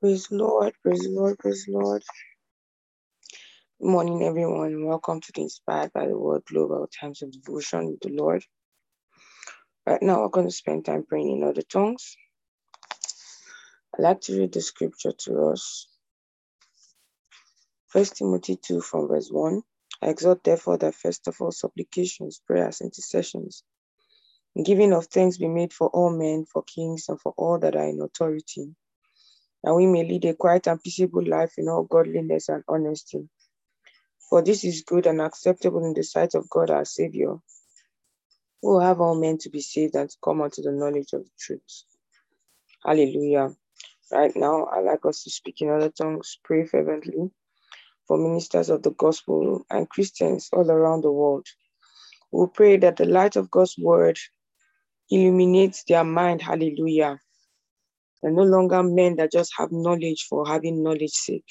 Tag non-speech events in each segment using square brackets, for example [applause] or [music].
Praise Lord, praise Lord, praise Lord. Good morning, everyone. Welcome to the Inspired by the Word Global Times of Devotion with the Lord. Right now, we're going to spend time praying in other tongues. I'd like to read the scripture to us. First Timothy 2 from verse 1. I exhort therefore that first of all supplications, prayers, intercessions, giving of thanks be made for all men, for kings, and for all that are in authority, that we may lead a quiet and peaceable life in all godliness and honesty. For this is good and acceptable in the sight of God our Savior, who will have all men to be saved and to come unto the knowledge of the truth. Hallelujah. Right now, I'd like us to speak in other tongues, pray fervently for ministers of the gospel and Christians all around the world. We pray that the light of God's word illuminates their mind. Hallelujah. They're no longer men that just have knowledge for having knowledge sake,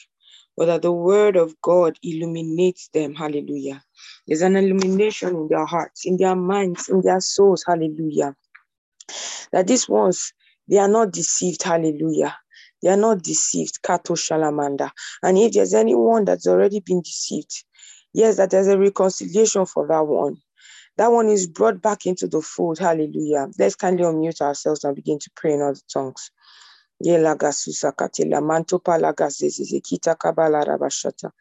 but that the word of God illuminates them. Hallelujah. There's an illumination in their hearts, in their minds, in their souls. Hallelujah. That these ones, they are not deceived. Hallelujah. They are not deceived. Kato Shalamanda. And if there's anyone that's already been deceived, yes, that there's a reconciliation for that one. That one is brought back into the fold. Hallelujah. Let's kindly unmute ourselves and begin to pray in other tongues. yelaga susakatela mantopalaga zezezekita kabalarabashata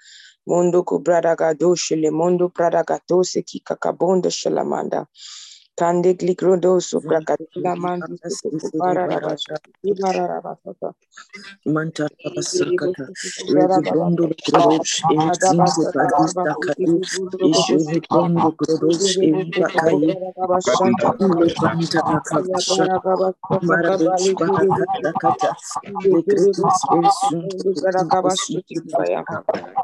mondo ko bradaga doshele mondo bradaga dose kikakabonda shelamanda shalamanda. Kande gligrodo suprakatila manto kupara rabashata. Ibara rabashata. Manta Basakata, Regibondo Grodos, Exinte Padista Catu, Ishuri Bondo Grodos, Evipakai, Lepanta Akabasha, Marabush Barakata, the greatest person Kabashata Parabush Bradiska Ila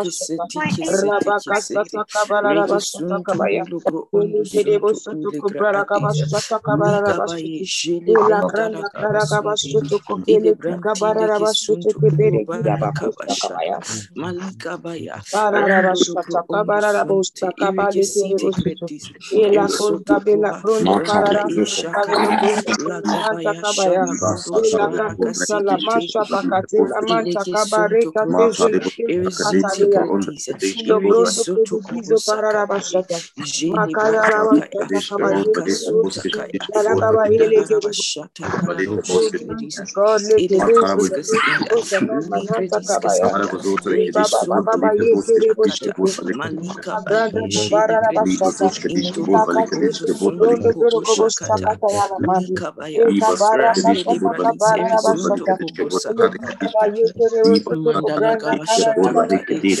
branda sasa kabali kiri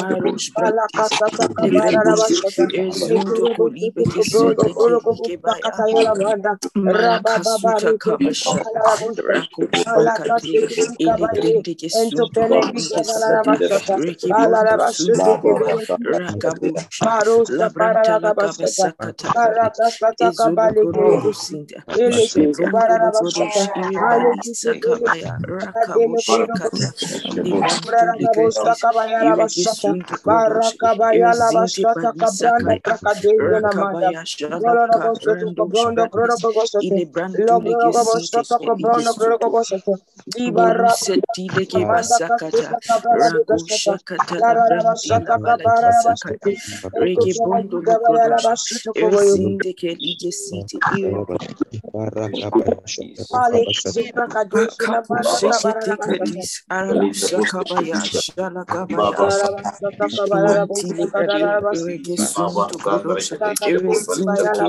Akata, Libranto Krodosh, Erzinte Ilekis, Lekisunto Kuli, Kakai Sheba, Rakabosh Sakata Kabaya, Rakabosh Mendeleke Sutu Lekisete Kibushakata, Rekiseti Kisete Kisete, Rekisunto Ulugro Undu Sunto Ulegradiza, Ligabaye Jele Brandala Kabasunti, Ilebranti Leke Sunto Urubara Kabashata, Malika Baya, Randolo Undu Sunte, Irekisite Kretis, Esoto Kuba, Randa Ishakata, Lagabaya Shala Brodosh Barakasite Ileke Sunto Kurosh, Erizinte Kretis, Ireke Soto Kubosakabaya, Jene Bradikaya, Rakasuta Kaya, Mandalabashata Paradosh Gredis, Ilekiskas Inda, Ligrediskas Inda, Reke Sunto Kubosakata, Malika Baye, Jene Gredis, Intoluka Unto Sunto Kuboshakata, Lika Baya,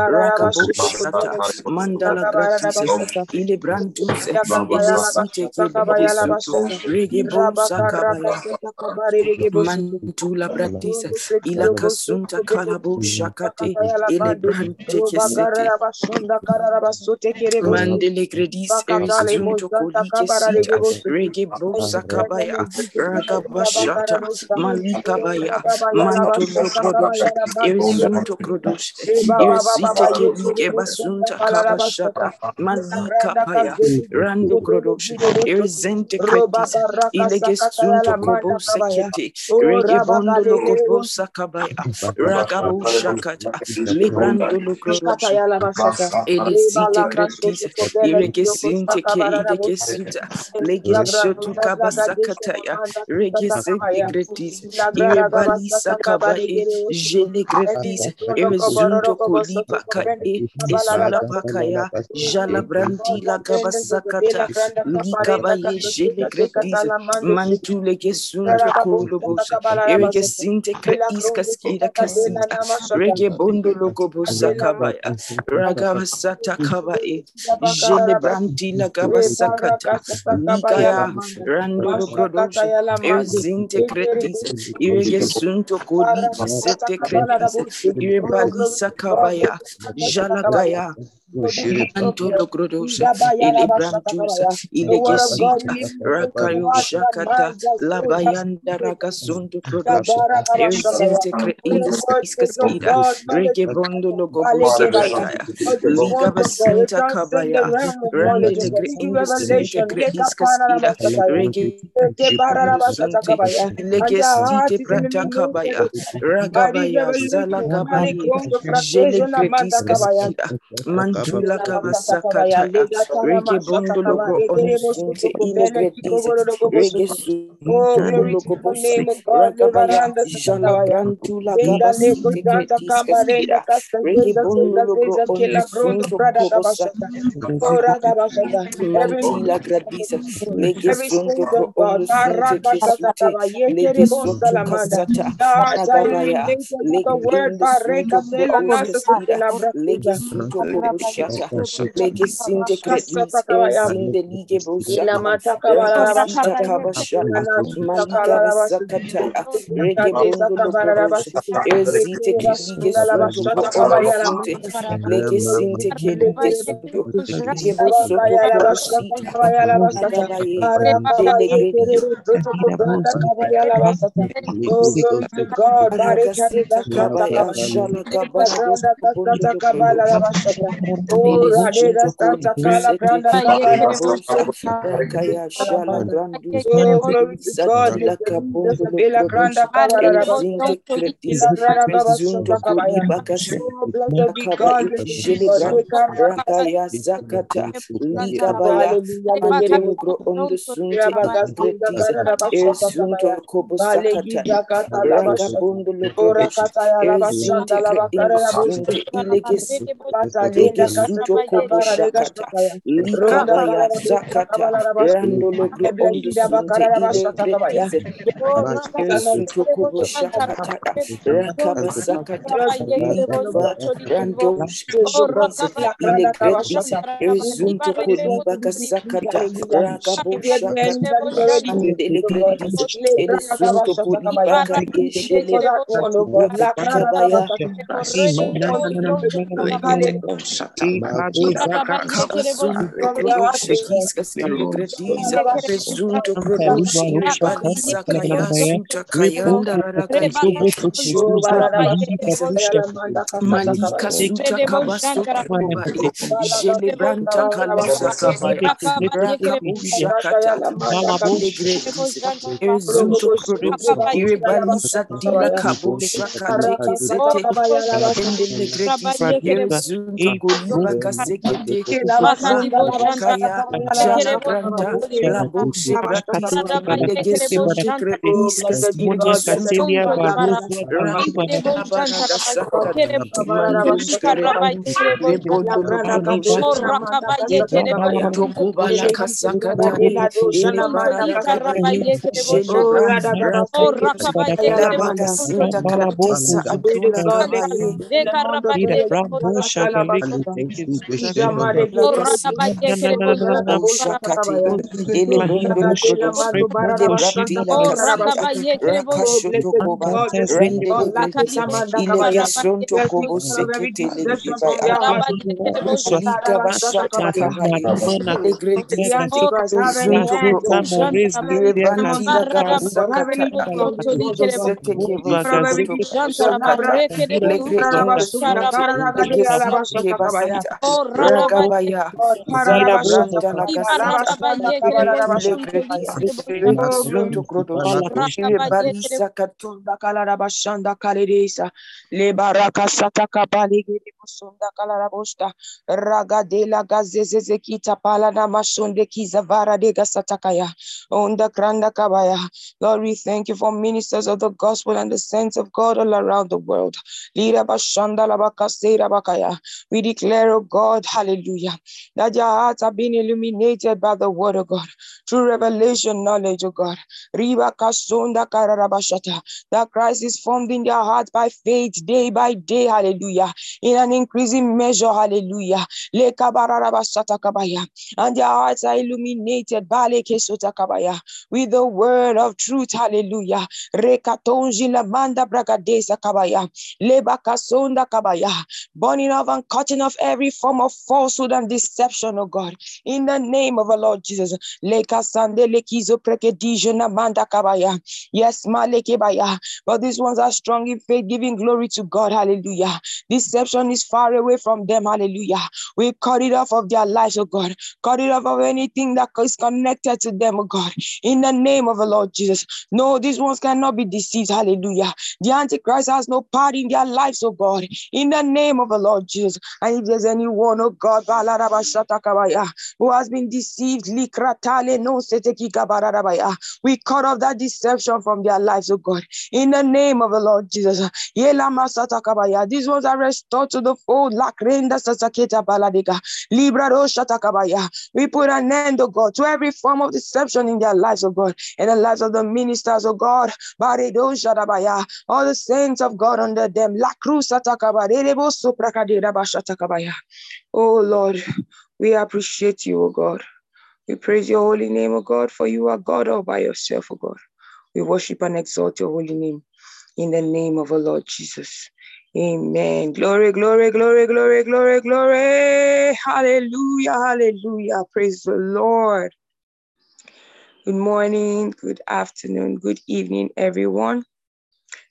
Randele Bradis, Erizonto Kubosakabaya, Mandala Gabashata Kade, Izulu Grodosh, Elike Sunto Kulibrantis, Ilaba Sunta Kabaya, Rakabusha Kata, Labrante Legretis, Erizonto Grodosh, Iribanti La Cabasakata, Regibondo Grodosh, Iribanti La Casita, Rakabusha, Randele Gredis, Erizonto Crocondis Kestada, Eriseti Legesunto Kubaya, Shadosh Baragasakata, Mantala Gabashata, Marush Bratis, Lebrandis, Ezunto Kolibe Kesete Kebaya, Malakasuta Kabashata, Rakosh Bakati, Elegrinde Kesunto Kolike Sede, Rekibondo Sunto Kuba, Rakabusha, Labranta Lakabasakata Kari, Ezulu Gorondo Sinda, Lebrando Logorosh, Iribandi Sakabaya, Rakabushakata, Libranto Legretis, Irigisu sunto kodosh erzinte balisa kaya rakabaya shalaka brando ile brando legesite Boriseti leke basakata rago shakata la brandi la balakisakata rege bondo lokodosh erzinde ke lige siti Kapuseketekredis Arabusakabaya Shalakabaya Mantile Regesunto Kodosh Eresinto Kibasakata Rakabushata Mandala Gratis Ile Brandus Elesite Kedesunto Regebosakabaya Mantula Bratis Ila Kasunta Kalabo Shakate Ile Brante Kesete Mandele Gredis Erizunto Kolike Sita Rege Bosa Kabaya Ragabashata Malika Baya Manto Production Erizunto Production Erizite Kelike Basunta Kabashata Malika Baya Rando Production Erizente Kretis Ilege Sunto Kobo Sekete Rege Bondo Lokobosa Kabaya Ragabo Shakata Librando Lokrodoshi Elisite Kretis Iregesinte ke idegesuta legeshotu kabasakataya regesente gretis irebalisa kabae jele gretis irezunto kolipa kae esula pakaya jala branti la kabasakata likabaye jele gretis mantu legesunto kolobosha iregesinte kretis kaskida kasinta rege bondo lokobosa kabaya ragabasata kabae jele branti la kabasakata ligaya randolo krodosha erzinte kretis iregesunto koliki sete kretis irebalisa kabaya jalakaya Antolo Grodosha, Ele Brantusa, Ile Gesita, Rakayo Shakata, Labayanda Ragasunto Grodosha, Erisinte in the Iskaskida, Rege Bondo Logobusa Kataya, Liga Basinta Kabaya, Randile in the Sinte Iskaskida, Rege Sunte, Legesite Prata Kabaya, Ragabaya, Zala Gabaye, Jele Gretiskaskida, Mantula Kabasakata, Rege Bondo Logo Onsunte, Ile Gretize, Rege Sunto Logo Bosi, Ragabaya, Jala Brantula Gabasite Gretiskaskida, Rege Bondo Logo Onsunto Kobosa, Mantila Gradisa, Lege Sunto Ko Onsunte Kesute, Lege Sunto Kasata, Ragabaya, Lege in the Sunto Ko Onskaskida, Lege Sunto Kobushata, Lege Sinte Kretis, Erzinde Lige Boshata, Rakasita Kabashata, Malika Basakataya, Rege Bondo Lokorosha, Erzite Lige Sunto Kobushinte, Lege Sinte Kelige Lige Bosoto Kobusita, Agabaye, Oh, God. Ragasita Kabaya, Shala Kabaya, Oh, Radeda Santa Cala Branda Rakaya Shala Oh, glory to God. Satila Kapondo Bela Granda Cabala Zinte Cretis Rezunto Kolibakas Oh, blessed be God. Rakaya Zakata Likabaya Mantelugro on the Sunte Cretis Esunto Kobosakata Ragabondo Lokodesh Ezinte Cretis Ilegesi Lege suto kobo shakata. Lika baya zakata. Rando logro ondo sunte ile gretize. Suto kobo shakata. Rakaba sakata. Liva rando shakrize. Ile gretize. Rezunto koliba kasakata. Rakabo shakata. Andele gretize. Ele sunto koliba Zunto ka yeshele. Rakabaya. shata. Kabasum Rekrodo Shekiskas Regrediza Presunto Krodos Rebalisa Kaya Suta Kayanda Rakaye Malika Suta Kabasuta Kobali Jelebranta Kalusa Kabaya Raka Usha Kata Legredis Erzunto Krodos Irebalisa Dila Kabusha Kateke Sete Endele Gredis Erzunto Goliba Kasekete Kaya Jala Granda Labushe Gratis Legesunte Gredis Legesunte Rabaraga Sakata Mandus Tokuba la kasakata ile bara la kabaye jele branda la bakasinta karatisa adula kabaye shakati ile bondo mkodos ile brati la kasita rakashoto koba rende ile gasonto kobo sekete le kibaya lika bashata kahaye ile gredisa zunto kobo ile branti la kabasakata ile sete kebo zunto koshakata ile gredisa kebasita ragabaya zala branda la kasita ile gredisa zunto kodos ile balisa Tunda kalara bashanda kalerisa le baraka sata kabali gidi musunda kalara bosta raga de la gazeze kita pala na mashunde kizavara de gasatakaya onda kranda kabaya Lord we thank you for ministers of the gospel and the saints of God all around the world lira bashanda la bakaya we declare oh God hallelujah that your hearts have been illuminated by the word of God through revelation knowledge of God riba kasunda kararabashata that Christ is formed in their hearts by faith day by day, hallelujah, in an increasing measure, hallelujah. And their hearts are illuminated with the word of truth, hallelujah. Burning off and cutting off every form of falsehood and deception, oh God, in the name of our Lord Jesus. Yes, Malekebaya. But these ones are strong in faith, giving glory to God. Hallelujah. Deception is far away from them. Hallelujah. We cut it off of their lives, oh God. Cut it off of anything that is connected to them, oh God. In the name of the Lord Jesus. No, these ones cannot be deceived. Hallelujah. The Antichrist has no part in their lives, oh God. In the name of the Lord Jesus. And there's anyone, oh God, who has been deceived, we cut off that deception from their lives, oh God. In the name of the Lord Jesus. These ones are restored to the fold. We put an end, oh God, to every form of deception in their lives, oh God, in the lives of the ministers, oh God. All the saints of God under them. Oh Lord, we appreciate you, oh God. We praise your holy name, oh God, for you are God all by yourself, oh God. We worship and exalt your holy name in the name of our Lord Jesus. Amen. Glory, glory, glory, glory, glory, glory. Hallelujah, hallelujah. Praise the Lord. Good morning, good afternoon, good evening, everyone.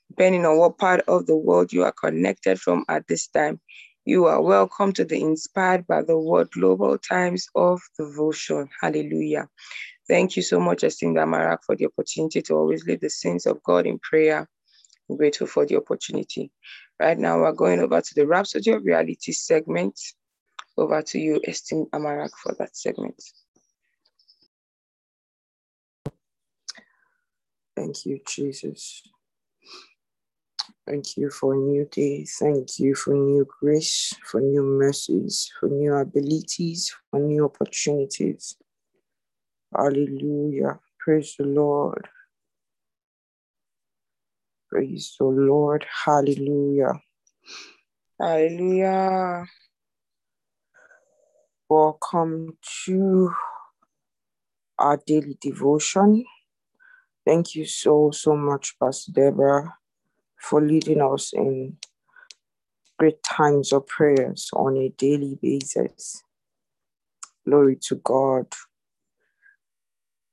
Depending on what part of the world you are connected from at this time, you are welcome to the Inspired by the Word Global Times of Devotion. Hallelujah. Thank you so much, Esteemed Amarak, for the opportunity to always lead the saints of God in prayer. I'm grateful for the opportunity. Right now, we're going over to the Rhapsody of Reality segment. Over to you, Esteemed Amarak, for that segment. Thank you, Jesus. Thank you for a new day. Thank you for new grace, for new mercies, for new abilities, for new opportunities. Hallelujah. Praise the Lord. Praise the Lord. Hallelujah. Hallelujah. Welcome to our daily devotion. Thank you so, so much, Pastor Deborah, for leading us in great times of prayers on a daily basis. Glory to God.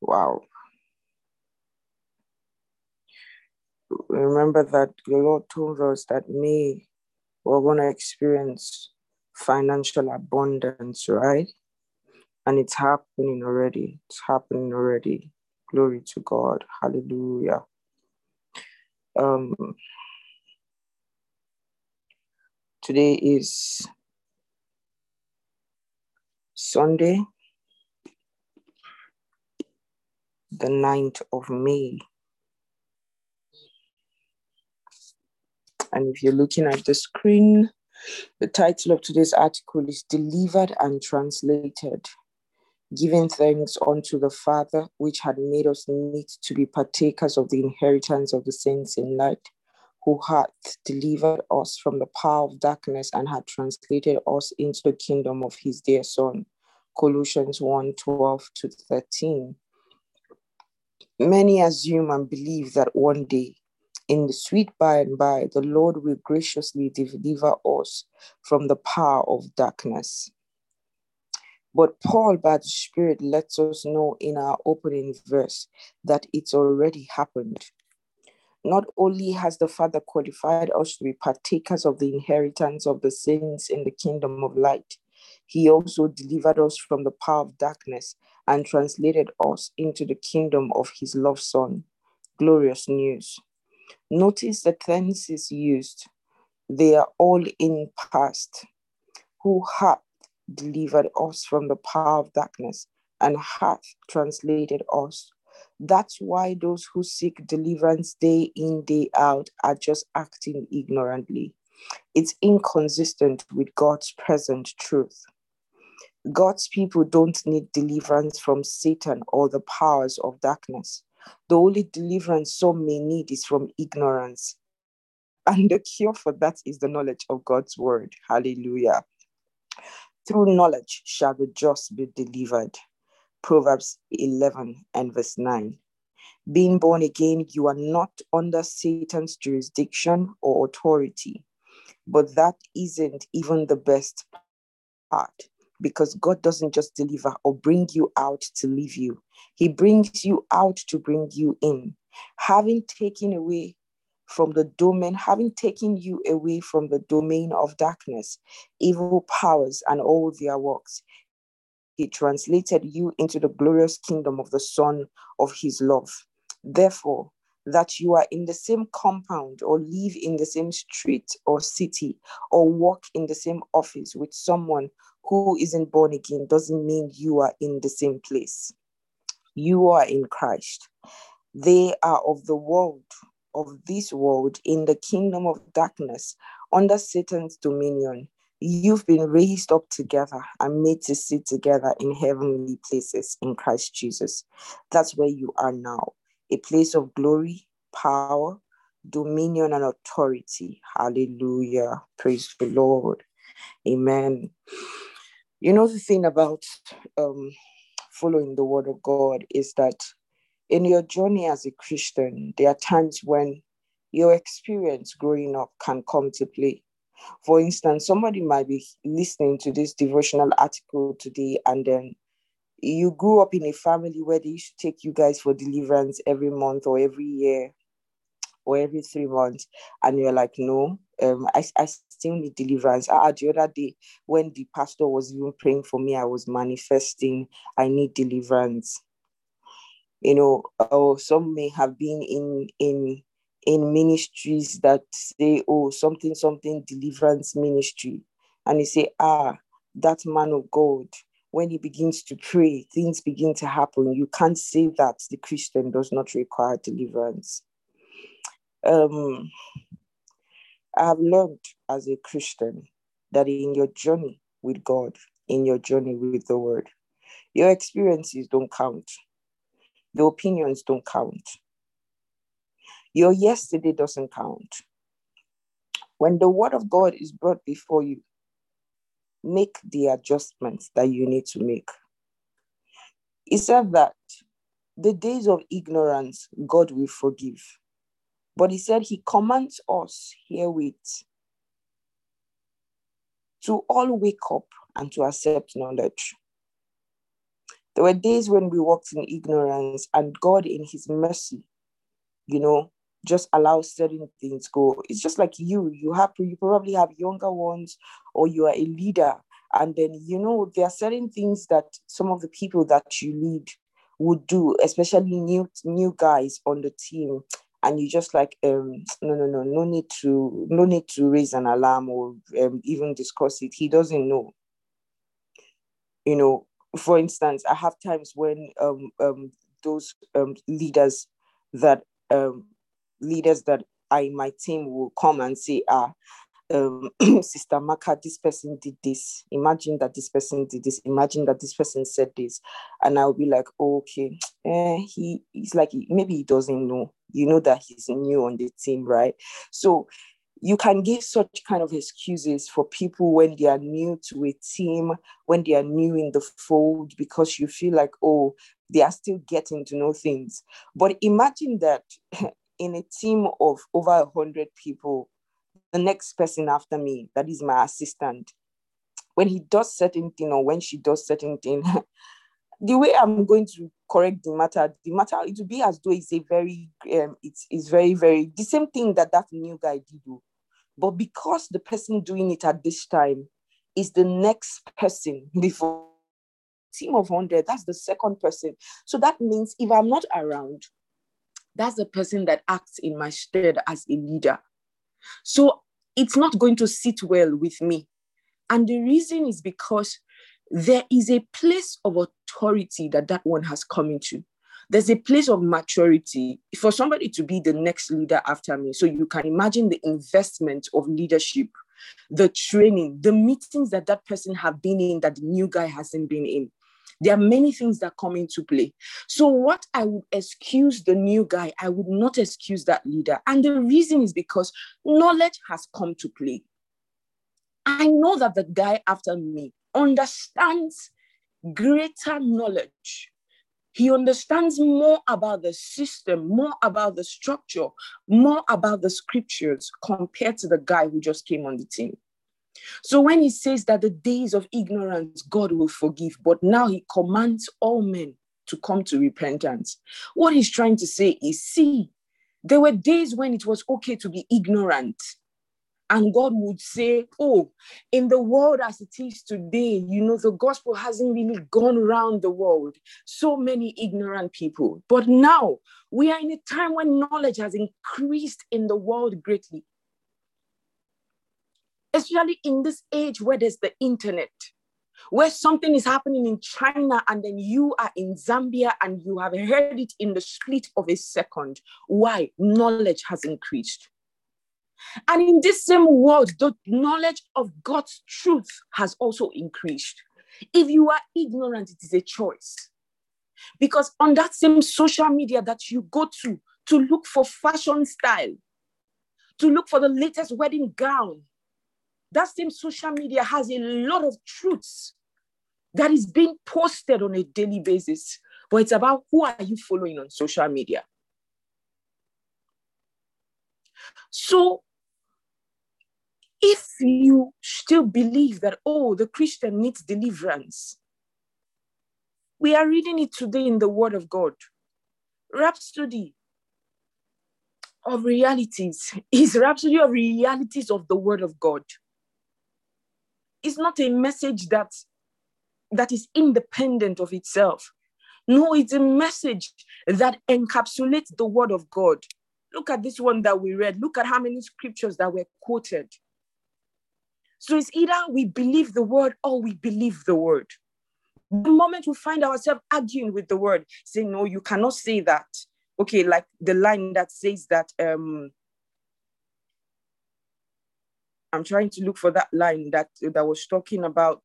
Wow. Remember that the Lord told us that May we're going to experience financial abundance, right? And it's happening already. It's happening already. Glory to God. Hallelujah. Um, today is Sunday, the 9th of May. And if you're looking at the screen, the title of today's article is Delivered and Translated Giving Thanks unto the Father, which had made us meet to be partakers of the inheritance of the saints in light, who hath delivered us from the power of darkness and had translated us into the kingdom of his dear Son. Colossians 1 12 to 13. Many assume and believe that one day in the sweet by and by, the Lord will graciously deliver us from the power of darkness. But Paul, by the Spirit, lets us know in our opening verse that it's already happened. Not only has the Father qualified us to be partakers of the inheritance of the saints in the kingdom of light, he also delivered us from the power of darkness and translated us into the kingdom of his loved Son. Glorious news. Notice the tenses used. They are all in past. Who hath delivered us from the power of darkness and hath translated us. That's why those who seek deliverance day in, day out are just acting ignorantly. It's inconsistent with God's present truth. God's people don't need deliverance from Satan or the powers of darkness. The only deliverance some may need is from ignorance. And the cure for that is the knowledge of God's word. Hallelujah. Through knowledge shall the just be delivered. Proverbs 11 and verse 9. Being born again, you are not under Satan's jurisdiction or authority, but that isn't even the best part because God doesn't just deliver or bring you out to leave you, He brings you out to bring you in. Having taken away from the domain, having taken you away from the domain of darkness, evil powers, and all their works, He translated you into the glorious kingdom of the Son of His love. Therefore, that you are in the same compound or live in the same street or city or work in the same office with someone who isn't born again doesn't mean you are in the same place. You are in Christ. They are of the world, of this world, in the kingdom of darkness, under Satan's dominion. You've been raised up together and made to sit together in heavenly places in Christ Jesus. That's where you are now a place of glory, power, dominion, and authority. Hallelujah. Praise the Lord. Amen. You know, the thing about um, following the word of God is that in your journey as a Christian, there are times when your experience growing up can come to play. For instance, somebody might be listening to this devotional article today, and then you grew up in a family where they used to take you guys for deliverance every month or every year or every three months, and you're like, no, um, I, I still need deliverance. Uh, the other day, when the pastor was even praying for me, I was manifesting, I need deliverance. You know, or some may have been in in in ministries that say, oh, something, something deliverance ministry. And you say, ah, that man of God, when he begins to pray, things begin to happen. You can't say that the Christian does not require deliverance. Um, I have learned as a Christian that in your journey with God, in your journey with the Word, your experiences don't count, your opinions don't count, your yesterday doesn't count. When the Word of God is brought before you, make the adjustments that you need to make. He said that the days of ignorance, God will forgive. But he said he commands us herewith to all wake up and to accept knowledge. There were days when we walked in ignorance, and God, in His mercy, you know, just allows certain things go. It's just like you. You have you probably have younger ones, or you are a leader, and then you know there are certain things that some of the people that you lead would do, especially new new guys on the team and you just like um no no no no need to no need to raise an alarm or um, even discuss it he doesn't know you know for instance i have times when um um those um leaders that um leaders that i my team will come and say ah um, [clears throat] Sister Maka, this person did this. Imagine that this person did this. Imagine that this person said this. And I'll be like, oh, okay, [tsk] eh, he, he's like, maybe he doesn't know. You know that he's new on the team, right? So you can give such kind of excuses for people when they are new to a team, when they are new in the fold, because you feel like, oh, they are still getting to know things. But imagine that [laughs] in a team of over a hundred people, the next person after me, that is my assistant, when he does certain thing or when she does certain thing, [laughs] the way I'm going to correct the matter, the matter it will be as though it's a very um, it's, it's very very the same thing that that new guy did but because the person doing it at this time is the next person before team of 100 that's the second person so that means if i'm not around that's the person that acts in my stead as a leader so it's not going to sit well with me. And the reason is because there is a place of authority that that one has come into. There's a place of maturity for somebody to be the next leader after me. So you can imagine the investment of leadership, the training, the meetings that that person have been in that the new guy hasn't been in. There are many things that come into play. So, what I would excuse the new guy, I would not excuse that leader. And the reason is because knowledge has come to play. I know that the guy after me understands greater knowledge. He understands more about the system, more about the structure, more about the scriptures compared to the guy who just came on the team. So when he says that the days of ignorance God will forgive, but now he commands all men to come to repentance, what he's trying to say is see, there were days when it was okay to be ignorant. And God would say, Oh, in the world as it is today, you know, the gospel hasn't really gone around the world. So many ignorant people. But now we are in a time when knowledge has increased in the world greatly especially in this age where there's the internet, where something is happening in China and then you are in Zambia and you have heard it in the split of a second. Why? Knowledge has increased. And in this same world, the knowledge of God's truth has also increased. If you are ignorant, it is a choice. Because on that same social media that you go to to look for fashion style, to look for the latest wedding gown, that same social media has a lot of truths that is being posted on a daily basis. But it's about who are you following on social media. So if you still believe that, oh, the Christian needs deliverance, we are reading it today in the Word of God. Rhapsody of realities [laughs] is rhapsody of realities of the Word of God It's not a message that that is independent of itself. No, it's a message that encapsulates the word of God. Look at this one that we read. Look at how many scriptures that were quoted. So it's either we believe the word or we believe the word. The moment we find ourselves arguing with the word, saying, No, you cannot say that. Okay, like the line that says that um, I'm trying to look for that line that that was talking about.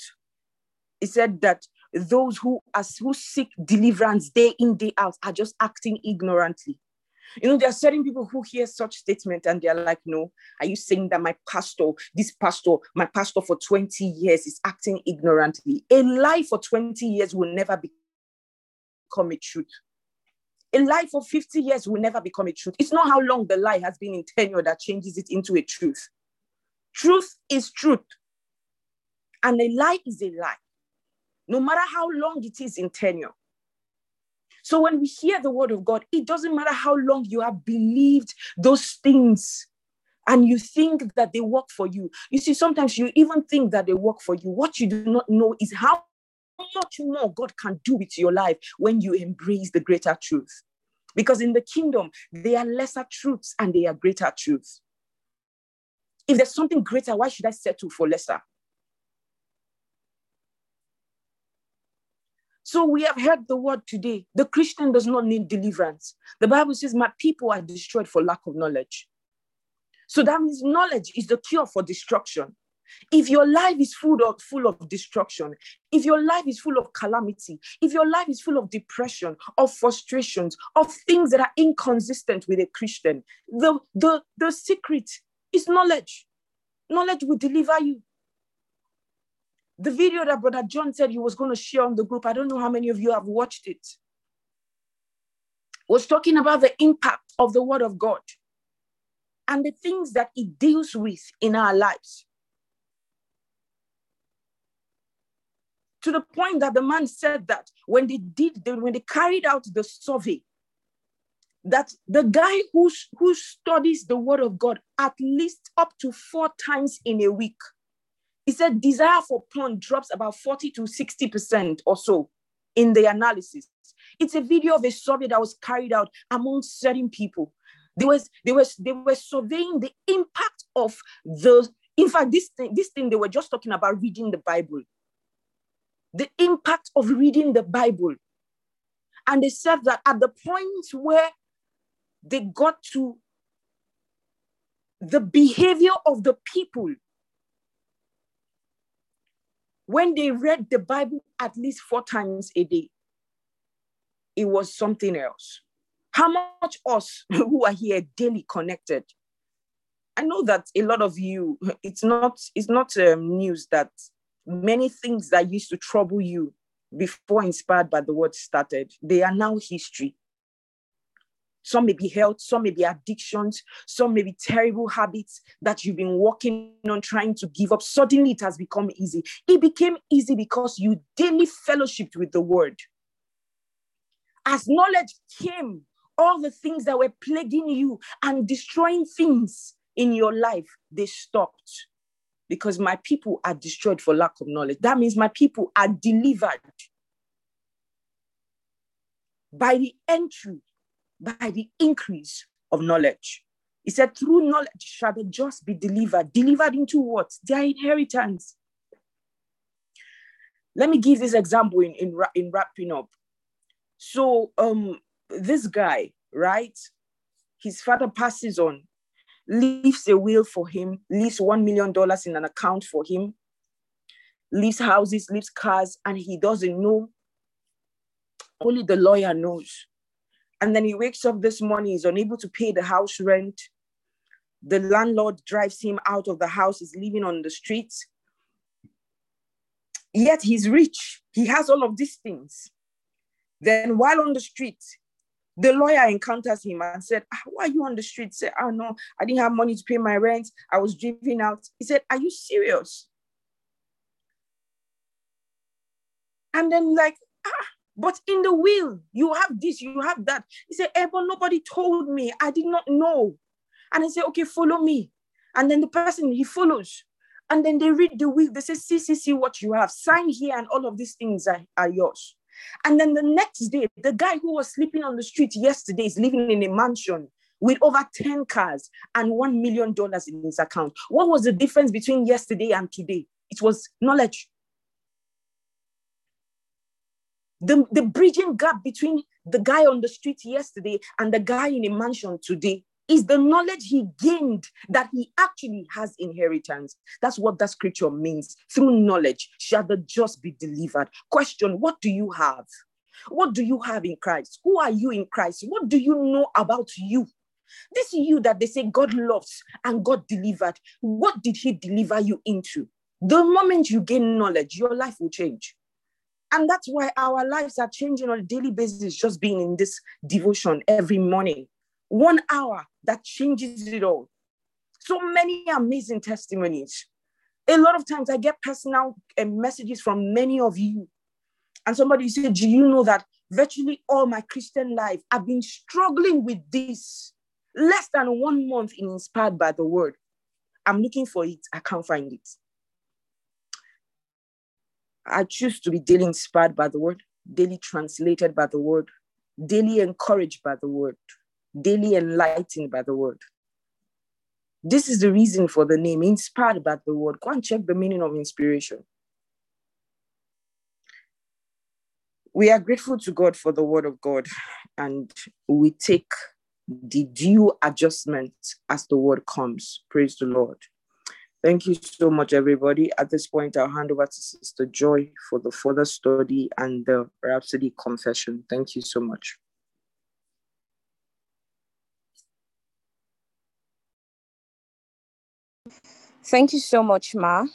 It said that those who as who seek deliverance day in day out are just acting ignorantly. You know, there are certain people who hear such statement and they're like, "No, are you saying that my pastor, this pastor, my pastor for 20 years is acting ignorantly? A lie for 20 years will never become a truth." A lie for 50 years will never become a truth. It's not how long the lie has been in tenure that changes it into a truth. Truth is truth. And a lie is a lie, no matter how long it is in tenure. So when we hear the word of God, it doesn't matter how long you have believed those things and you think that they work for you. You see, sometimes you even think that they work for you. What you do not know is how much more God can do with your life when you embrace the greater truth. Because in the kingdom, there are lesser truths and there are greater truths. If there's something greater, why should I settle for lesser? So we have heard the word today. The Christian does not need deliverance. The Bible says, My people are destroyed for lack of knowledge. So that means knowledge is the cure for destruction. If your life is full of, full of destruction, if your life is full of calamity, if your life is full of depression, of frustrations, of things that are inconsistent with a Christian, the, the, the secret is knowledge. Knowledge will deliver you. The video that Brother John said he was going to share on the group, I don't know how many of you have watched it, was talking about the impact of the Word of God and the things that it deals with in our lives. To the point that the man said that when they did, when they carried out the survey, that the guy who studies the word of God at least up to four times in a week, he said desire for porn drops about 40 to 60% or so in the analysis. It's a video of a survey that was carried out among certain people. They was they was they were surveying the impact of the in fact this thing this thing they were just talking about reading the Bible. The impact of reading the Bible. And they said that at the point where they got to the behavior of the people when they read the Bible at least four times a day, it was something else. How much us [laughs] who are here daily connected? I know that a lot of you, [laughs] it's not, it's not um, news that many things that used to trouble you before inspired by the word started, they are now history. Some may be health, some may be addictions, some may be terrible habits that you've been working on trying to give up. Suddenly it has become easy. It became easy because you daily fellowshipped with the word. As knowledge came, all the things that were plaguing you and destroying things in your life, they stopped because my people are destroyed for lack of knowledge. That means my people are delivered by the entry by the increase of knowledge. He said, through knowledge shall the just be delivered. Delivered into what? Their inheritance. Let me give this example in, in, in wrapping up. So um, this guy, right? His father passes on, leaves a will for him, leaves $1 million in an account for him, leaves houses, leaves cars, and he doesn't know. Only the lawyer knows. And then he wakes up this morning, he's unable to pay the house rent. The landlord drives him out of the house, he's living on the streets. Yet he's rich, he has all of these things. Then, while on the street, the lawyer encounters him and said, ah, Why are you on the street? He said, Oh no, I didn't have money to pay my rent. I was driven out. He said, Are you serious? And then, like, ah, but in the will, you have this, you have that. He said, eh, but nobody told me. I did not know. And I said, okay, follow me. And then the person, he follows. And then they read the will. They say, see, see, see what you have. Sign here and all of these things are, are yours. And then the next day, the guy who was sleeping on the street yesterday is living in a mansion with over 10 cars and $1 million in his account. What was the difference between yesterday and today? It was knowledge. The, the bridging gap between the guy on the street yesterday and the guy in a mansion today is the knowledge he gained that he actually has inheritance. That's what that scripture means. Through knowledge shall the just be delivered. Question What do you have? What do you have in Christ? Who are you in Christ? What do you know about you? This you that they say God loves and God delivered. What did he deliver you into? The moment you gain knowledge, your life will change. And that's why our lives are changing on a daily basis, just being in this devotion every morning. One hour that changes it all. So many amazing testimonies. A lot of times I get personal uh, messages from many of you. And somebody said, Do you know that virtually all my Christian life I've been struggling with this? Less than one month in Inspired by the Word. I'm looking for it, I can't find it. I choose to be daily inspired by the Word, daily translated by the Word, daily encouraged by the Word, daily enlightened by the Word. This is the reason for the name, inspired by the word. Go and check the meaning of inspiration. We are grateful to God for the word of God, and we take the due adjustment as the word comes. Praise the Lord. Thank you so much, everybody. At this point, I'll hand over to Sister Joy for the further study and the Rhapsody confession. Thank you so much. Thank you so much, Ma.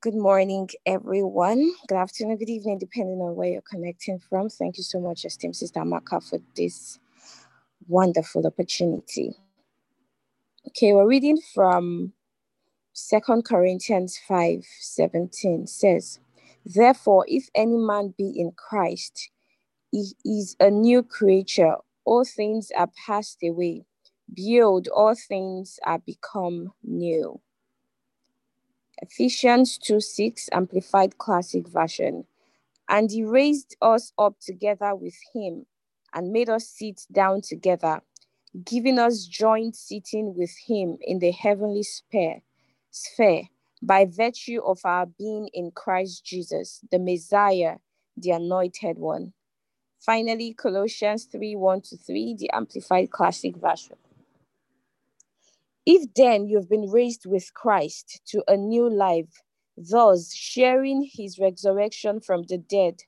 Good morning, everyone. Good afternoon, good evening, depending on where you're connecting from. Thank you so much, esteemed Sister Maka, for this wonderful opportunity. Okay, we're reading from Second Corinthians 5 17 says, Therefore, if any man be in Christ, he is a new creature. All things are passed away Behold, all things are become new. Ephesians 2 6, Amplified Classic Version. And he raised us up together with him and made us sit down together, giving us joint sitting with him in the heavenly sphere, sphere by virtue of our being in Christ Jesus, the Messiah, the anointed one. Finally, Colossians 3 1 to 3, the Amplified Classic Version. If then you have been raised with Christ to a new life, thus sharing his resurrection from the dead,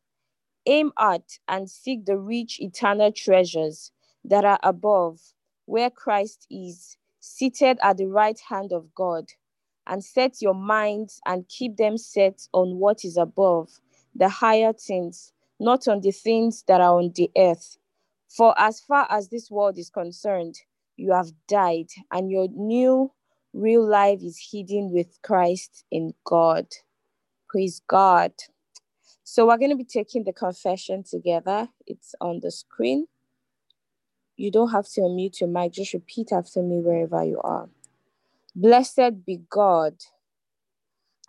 aim at and seek the rich eternal treasures that are above, where Christ is, seated at the right hand of God, and set your minds and keep them set on what is above, the higher things, not on the things that are on the earth. For as far as this world is concerned, you have died, and your new real life is hidden with Christ in God. Praise God. So, we're going to be taking the confession together. It's on the screen. You don't have to unmute your mic, just repeat after me wherever you are. Blessed be God.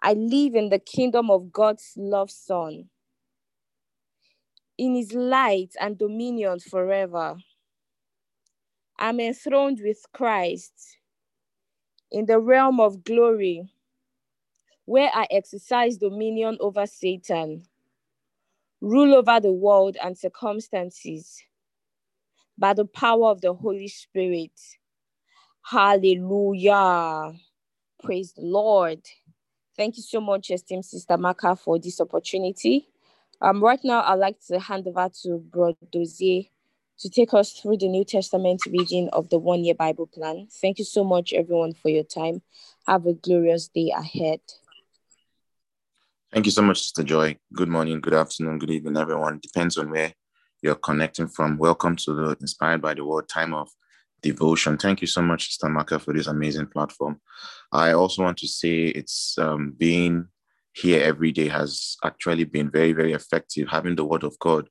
I live in the kingdom of God's love Son, in his light and dominion forever. I'm enthroned with Christ in the realm of glory, where I exercise dominion over Satan, rule over the world and circumstances by the power of the Holy Spirit. Hallelujah. Praise the Lord. Thank you so much, esteemed Sister Maka, for this opportunity. Um, right now, I'd like to hand over to Brother Dozier to take us through the New Testament reading of the one year Bible plan. Thank you so much, everyone, for your time. Have a glorious day ahead. Thank you so much, Sister Joy. Good morning, good afternoon, good evening, everyone. Depends on where you're connecting from. Welcome to the Inspired by the Word time of devotion. Thank you so much, Sister Maka, for this amazing platform. I also want to say it's um, being here every day has actually been very, very effective. Having the Word of God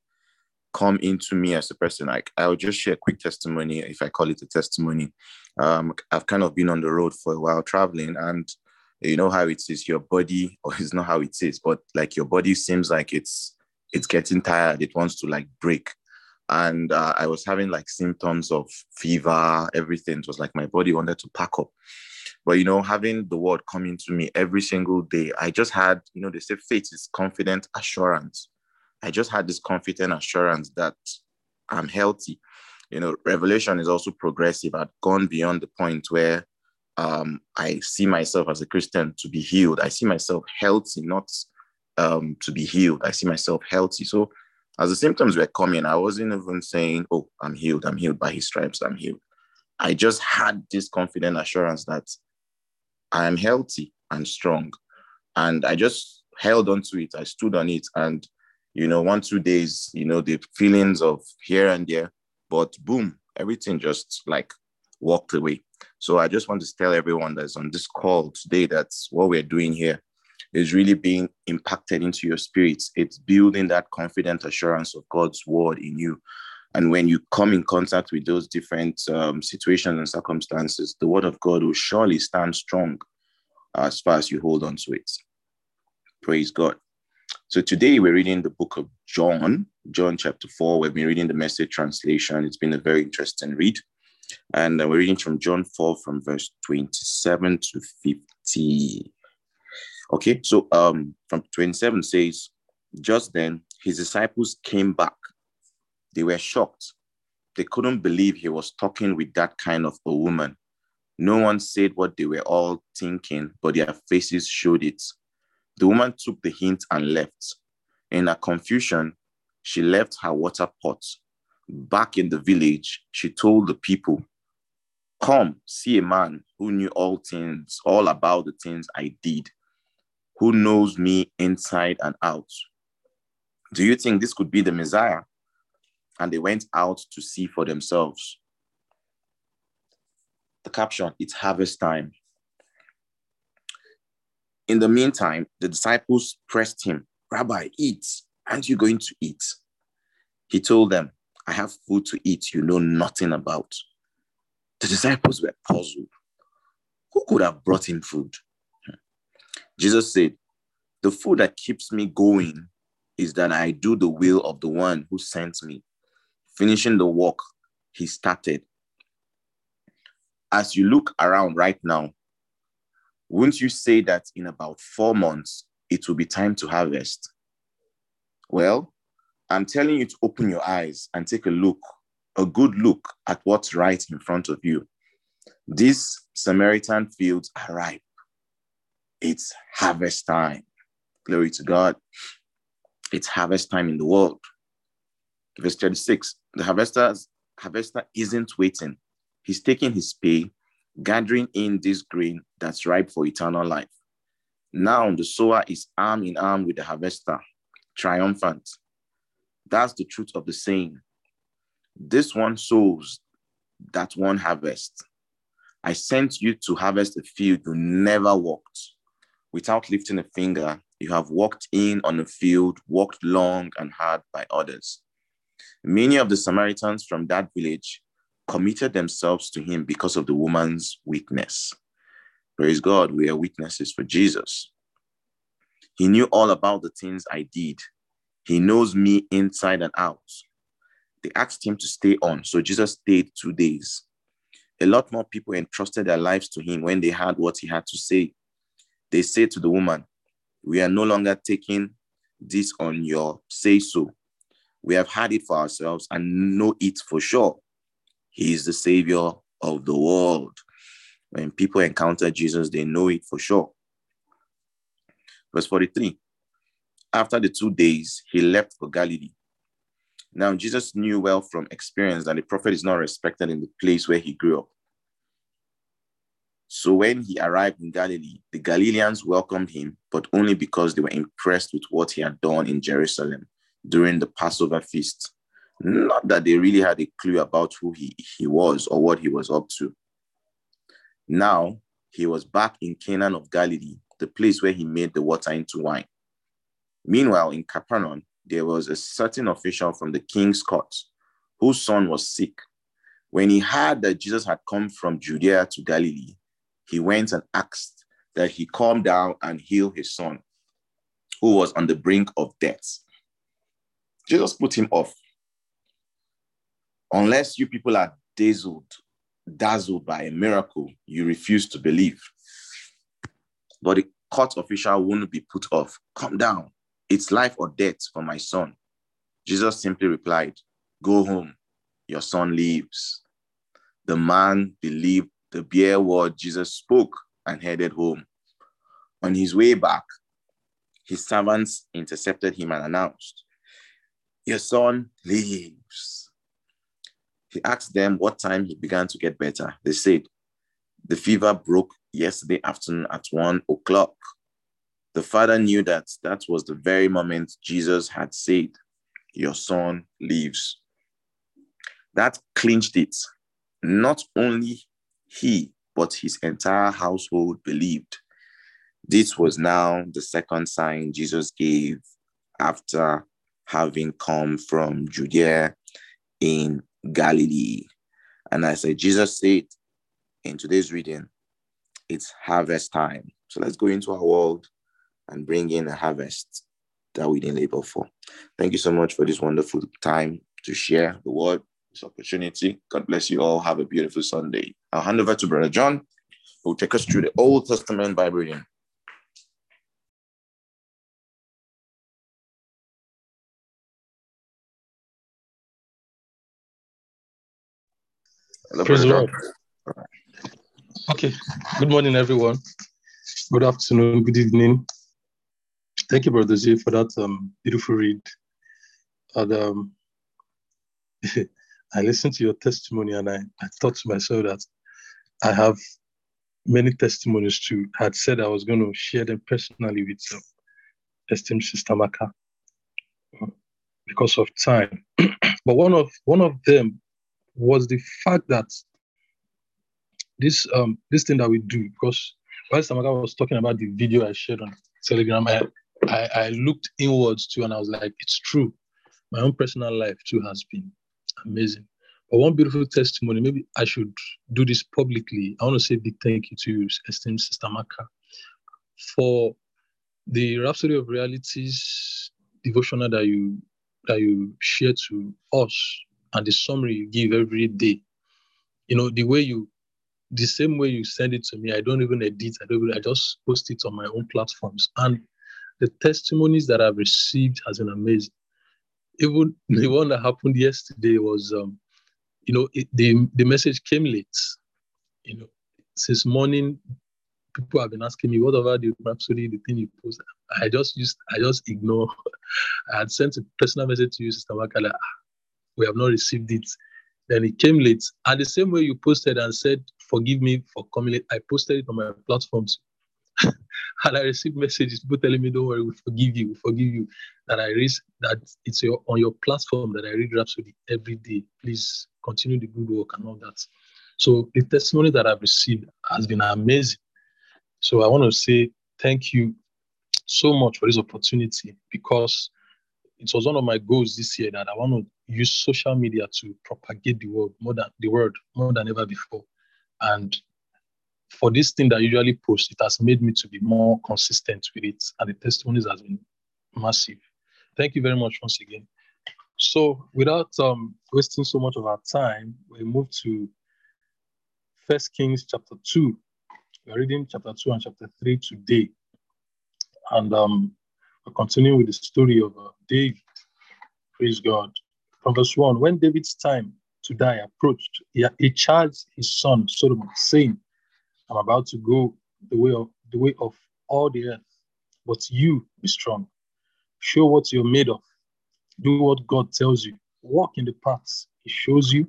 come into me as a person. Like I'll just share a quick testimony, if I call it a testimony. Um, I've kind of been on the road for a while traveling, and you know how it is. Your body, or it's not how it is, but like your body seems like it's it's getting tired. It wants to like break. And uh, I was having like symptoms of fever, everything. It was like my body wanted to pack up. But you know, having the word coming to me every single day, I just had, you know, they say faith is confident assurance I just had this confident assurance that I'm healthy. You know, revelation is also progressive. I've gone beyond the point where um, I see myself as a Christian to be healed. I see myself healthy, not um, to be healed. I see myself healthy. So as the symptoms were coming, I wasn't even saying, oh, I'm healed. I'm healed by his stripes. I'm healed. I just had this confident assurance that I am healthy and strong. And I just held on to it. I stood on it. And you know, one, two days, you know, the feelings of here and there, but boom, everything just like walked away. So I just want to tell everyone that's on this call today that's what we're doing here is really being impacted into your spirits. It's building that confident assurance of God's word in you. And when you come in contact with those different um, situations and circumstances, the word of God will surely stand strong as far as you hold on to it. Praise God. So today we're reading the book of John, John chapter 4. We've been reading the message translation. It's been a very interesting read. And uh, we're reading from John 4 from verse 27 to 50. Okay, so um, from 27 says, Just then his disciples came back. They were shocked. They couldn't believe he was talking with that kind of a woman. No one said what they were all thinking, but their faces showed it. The woman took the hint and left. In her confusion, she left her water pot. Back in the village, she told the people, Come, see a man who knew all things, all about the things I did who knows me inside and out. Do you think this could be the Messiah? And they went out to see for themselves. The caption it's harvest time. In the meantime, the disciples pressed him, Rabbi, eat. Aren't you going to eat? He told them, I have food to eat you know nothing about. The disciples were puzzled. Who could have brought him food? Jesus said, The food that keeps me going is that I do the will of the one who sent me, finishing the work he started. As you look around right now, wouldn't you say that in about four months, it will be time to harvest? Well, I'm telling you to open your eyes and take a look, a good look at what's right in front of you. These Samaritan fields are ripe it's harvest time. Glory to God. It's harvest time in the world. Verse 36 The harvester's, harvester isn't waiting, he's taking his pay, gathering in this grain that's ripe for eternal life. Now the sower is arm in arm with the harvester, triumphant. That's the truth of the saying. This one sows, that one harvest. I sent you to harvest a field you never walked without lifting a finger, you have walked in on a field, walked long and hard by others. Many of the Samaritans from that village committed themselves to him because of the woman's weakness. Praise God, we are witnesses for Jesus. He knew all about the things I did. He knows me inside and out. They asked him to stay on, so Jesus stayed two days. A lot more people entrusted their lives to him when they heard what he had to say they say to the woman, We are no longer taking this on your say so. We have had it for ourselves and know it for sure. He is the Savior of the world. When people encounter Jesus, they know it for sure. Verse 43 After the two days, he left for Galilee. Now, Jesus knew well from experience that a prophet is not respected in the place where he grew up. So when he arrived in Galilee, the Galileans welcomed him, but only because they were impressed with what he had done in Jerusalem during the Passover feast. Not that they really had a clue about who he, he was or what he was up to. Now he was back in Cana of Galilee, the place where he made the water into wine. Meanwhile, in Capernaum, there was a certain official from the king's court whose son was sick. When he heard that Jesus had come from Judea to Galilee, he went and asked that he calm down and heal his son, who was on the brink of death. Jesus put him off. Unless you people are dazzled, dazzled by a miracle, you refuse to believe. But the court official wouldn't be put off. Calm down. It's life or death for my son. Jesus simply replied, Go home. Your son lives. The man believed the bare word Jesus spoke and headed home. On his way back, his servants intercepted him and announced, Your son lives. He asked them what time he began to get better. They said, The fever broke yesterday afternoon at one o'clock. The father knew that that was the very moment Jesus had said, Your son lives. That clinched it. Not only he, but his entire household believed. This was now the second sign Jesus gave after having come from Judea in Galilee. And I said, Jesus said in today's reading, it's harvest time. So let's go into our world and bring in a harvest that we didn't labor for. Thank you so much for this wonderful time to share the word, this opportunity. God bless you all. Have a beautiful Sunday. I'll hand over to Brother John, who will take us through the Old Testament Bible reading. Praise. Lord. Okay. Good morning, everyone. Good afternoon. Good evening. Thank you, Brother Z, for that um, beautiful read. And um, [laughs] I listened to your testimony and I, I thought to myself that I have many testimonies too. I had said I was going to share them personally with esteemed Sister Maka uh, because of time. [clears throat] but one of one of them was the fact that this um this thing that we do because while Samaka was talking about the video I shared on Telegram, I, I I looked inwards too and I was like, it's true. My own personal life too has been amazing. But one beautiful testimony, maybe I should do this publicly. I want to say big thank you to you, esteemed Sister Maka, for the Rhapsody of Realities devotional that you that you share to us and the summary you give every day. You know, the way you the same way you send it to me, I don't even edit, I don't I just post it on my own platforms. And the testimonies that I've received has been amazing. Even the one that happened yesterday was um, you know, it, the the message came late. You know, since morning, people have been asking me, what about the Rhapsody, the thing you post? I just used, I just ignore. [laughs] I had sent a personal message to you, Sister Waka, like, "Ah, we have not received it. Then it came late. And the same way you posted and said, forgive me for coming late, I posted it on my platforms. [laughs] and I received messages, people telling me, don't worry, we forgive you, we forgive you. That I read, that it's your, on your platform that I read Rhapsody every day. Please continue the good work and all that. So the testimony that I've received has been amazing. So I want to say thank you so much for this opportunity because it was one of my goals this year that I want to use social media to propagate the word more than the word more than ever before. And for this thing that I usually post, it has made me to be more consistent with it, and the testimonies has been massive. Thank you very much once again. So, without um, wasting so much of our time, we move to First Kings chapter two. We're reading chapter two and chapter three today, and um, we're continuing with the story of uh, David. Praise God. From verse one, when David's time to die approached, he, he charged his son Solomon, saying, I'm about to go the way of the way of all the earth, but you be strong. Show what you're made of. Do what God tells you. Walk in the paths He shows you.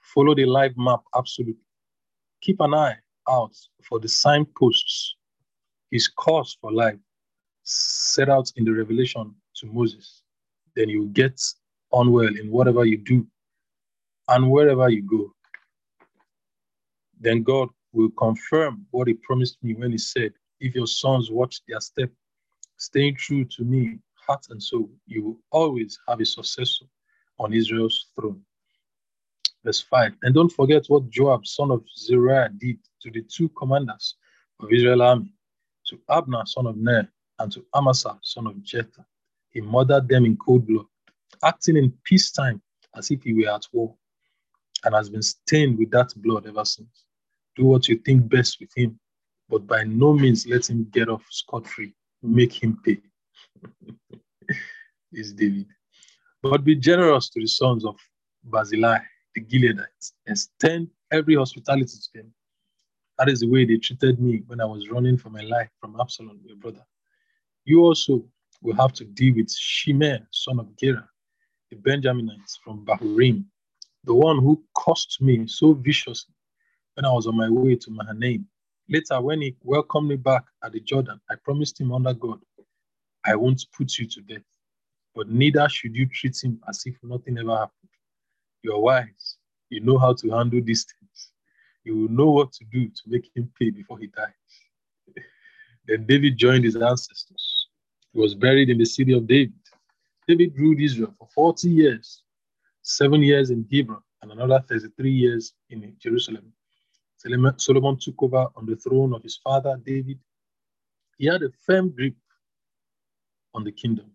Follow the life map absolutely. Keep an eye out for the signposts, His course for life, set out in the revelation to Moses. Then you get on well in whatever you do and wherever you go. Then God will confirm what he promised me when he said, If your sons watch their step, staying true to me, heart and soul, you will always have a successor on Israel's throne. Verse 5. And don't forget what Joab, son of Zeruiah, did to the two commanders of Israel army, to Abner, son of Ner, and to Amasa, son of Jether. He murdered them in cold blood, acting in peacetime as if he were at war, and has been stained with that blood ever since do what you think best with him, but by no means let him get off scot free. Make him pay. [laughs] is David. But be generous to the sons of Barzillai, the Gileadites. Extend every hospitality to them. That is the way they treated me when I was running for my life from Absalom, your brother. You also will have to deal with Shimei, son of Gera, the Benjaminites from Bahurim, the one who cursed me so viciously when I was on my way to Mahanaim. Later, when he welcomed me back at the Jordan, I promised him under God, I won't put you to death, but neither should you treat him as if nothing ever happened. You're wise. You know how to handle these things. you will know what to do to make him pay before he dies. [laughs] then David joined his ancestors. He was buried in the city of David. David ruled Israel for 40 years, seven years in Hebron, and another 33 years in Jerusalem. Solomon took over on the throne of his father David. He had a firm grip on the kingdom.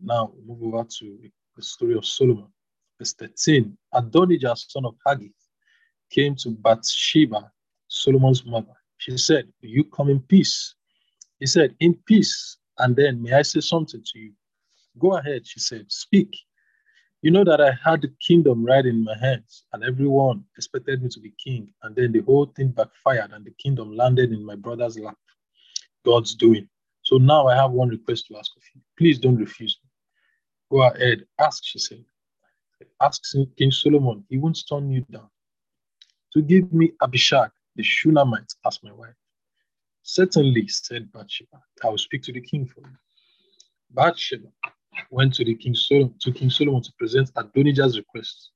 Now, move over to the story of Solomon. Verse 13 Adonijah, son of Haggith, came to Bathsheba, Solomon's mother. She said, you come in peace? He said, In peace. And then, may I say something to you? Go ahead, she said, Speak. You know that I had the kingdom right in my hands, and everyone expected me to be king. And then the whole thing backfired, and the kingdom landed in my brother's lap. God's doing. So now I have one request to ask of you. Please don't refuse me. Go ahead, ask, she said. Ask King Solomon, he won't turn you down. To give me Abishag, the Shunammite, as my wife. Certainly, said Bathsheba, I will speak to the king for you. Bathsheba went to the king Solomon to King Solomon to present Adonijah's request.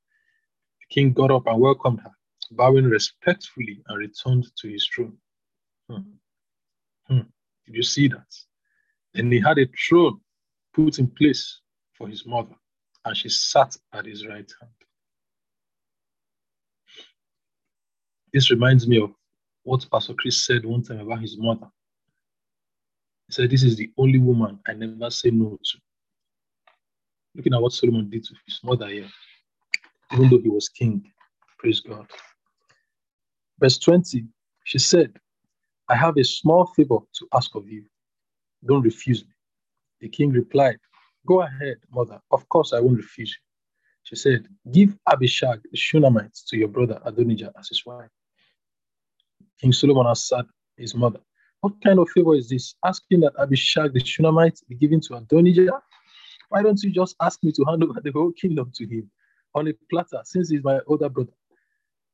The king got up and welcomed her, bowing respectfully and returned to his throne. Hmm. Hmm. Did you see that? Then he had a throne put in place for his mother, and she sat at his right hand. This reminds me of what Pastor Chris said one time about his mother. He said, This is the only woman I never say no to. Looking at what Solomon did to his mother here, even though he was king. Praise God. Verse 20, she said, I have a small favor to ask of you. Don't refuse me. The king replied, Go ahead, mother. Of course, I won't refuse you. She said, Give Abishag the Shunammite to your brother Adonijah as his wife. King Solomon answered his mother, What kind of favor is this? Asking that Abishag the Shunammite be given to Adonijah? Why don't you just ask me to hand over the whole kingdom to him on a platter, since he's my older brother?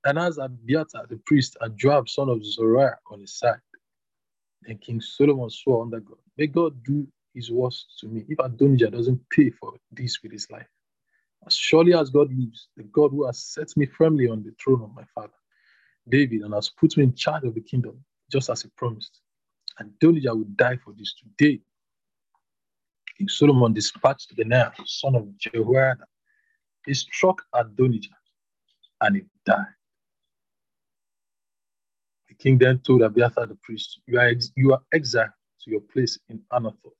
And as Abiathar the priest and Joab son of Zeruiah on his side. Then King Solomon swore under God, May God do his worst to me if Adonijah doesn't pay for this with his life. As surely as God lives, the God who has set me firmly on the throne of my father, David, and has put me in charge of the kingdom, just as he promised. Adonijah will die for this today. King Solomon dispatched Benaiah, son of Jehoiada. He struck Adonijah, and he died. The king then told Abiathar the priest, You are, ex- you are exiled to your place in Anathoth.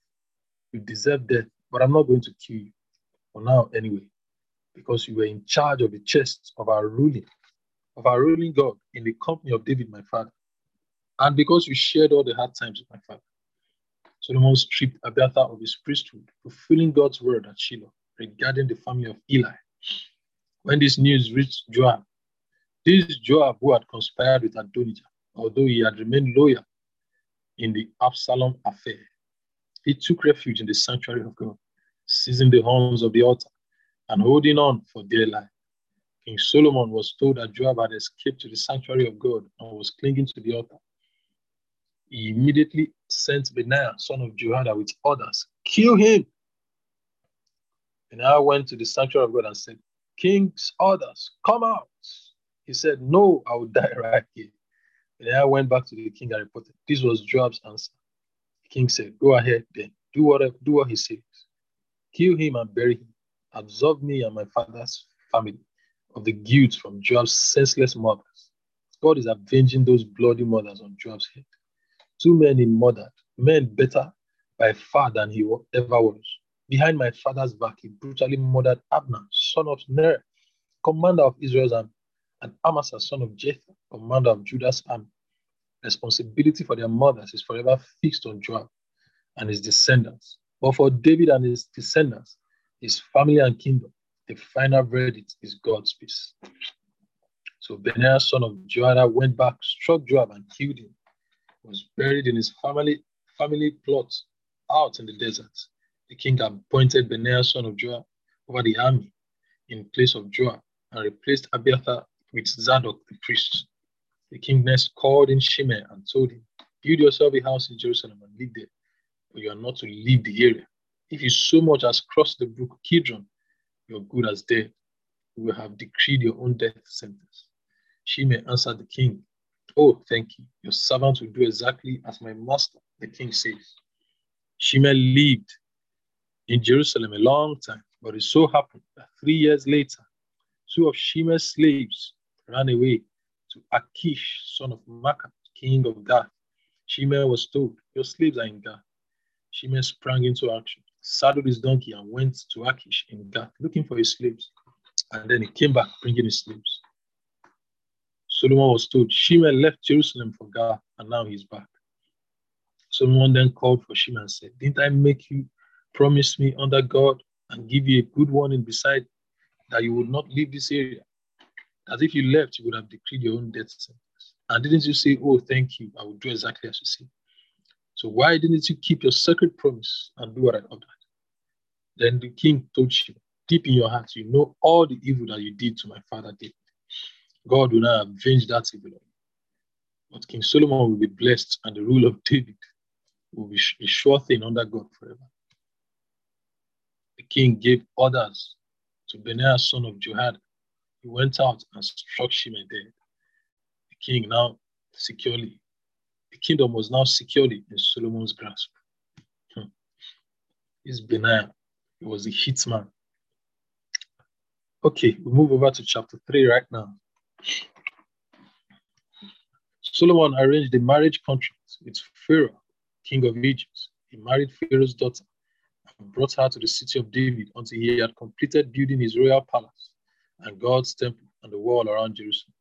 You deserve death, but I'm not going to kill you. For now, anyway, because you were in charge of the chest of our ruling, of our ruling God in the company of David, my father. And because you shared all the hard times with my father. Solomon stripped Abiathar of his priesthood, fulfilling God's word at Shiloh regarding the family of Eli. When this news reached Joab, this Joab who had conspired with Adonijah, although he had remained loyal in the Absalom affair, he took refuge in the sanctuary of God, seizing the horns of the altar and holding on for dear life. King Solomon was told that Joab had escaped to the sanctuary of God and was clinging to the altar. He immediately sent Benaiah, son of Jehoiada, with orders, kill him. Benaiah went to the sanctuary of God and said, King's orders, come out. He said, No, I will [laughs] die right here. Benaiah went back to the king and reported. This was Joab's answer. The king said, Go ahead then, do what, do what he says. Kill him and bury him. Absolve me and my father's family of the guilt from Joab's senseless mothers. God is avenging those bloody murders on Joab's head. Two men he murdered, men better by far than he ever was. Behind my father's back, he brutally murdered Abner, son of Ner, commander of Israel's army, and Amasa, son of Jether, commander of Judah's army. Responsibility for their mothers is forever fixed on Joab and his descendants. But for David and his descendants, his family and kingdom, the final verdict is God's peace. So Benaiah, son of Jehoiada, went back, struck Joab, and killed him. Was buried in his family family plot out in the desert. The king appointed Benaiah, son of Joab, over the army in place of Joab, and replaced Abiathar with Zadok the priest. The king next called in Shimei and told him, Build yourself a house in Jerusalem and live there, but you are not to leave the area. If you so much as cross the brook Kidron, you're good as dead. You will have decreed your own death sentence. Shimei answered the king, Oh, thank you. Your servant will do exactly as my master, the king says. Shimei lived in Jerusalem a long time, but it so happened that three years later, two of Shimei's slaves ran away to Achish, son of Maacah, king of Gath. Shimei was told, Your slaves are in Gath. Shimei sprang into action, saddled his donkey, and went to Achish in Gath looking for his slaves. And then he came back bringing his slaves. Solomon was told, Shimei left Jerusalem for Gath, and now he's back. Solomon then called for Shimei and said, Didn't I make you promise me under God and give you a good warning beside that you would not leave this area? As if you left, you would have decreed your own death sentence. And didn't you say, Oh, thank you, I will do exactly as you say? So why didn't you keep your sacred promise and do what I ordered? Then the king told Shimei, Deep in your heart, you know all the evil that you did to my father David. God will not avenge that evil. But King Solomon will be blessed, and the rule of David will be a sure thing under God forever. The king gave orders to Benaiah, son of Jehoiada. He went out and struck Shimei dead. The king now securely, the kingdom was now securely in Solomon's grasp. Hmm. This Benaiah, he was a hitman. Okay, we move over to chapter 3 right now. Solomon arranged a marriage contract with Pharaoh, king of Egypt. He married Pharaoh's daughter and brought her to the city of David until he had completed building his royal palace and God's temple and the wall around Jerusalem.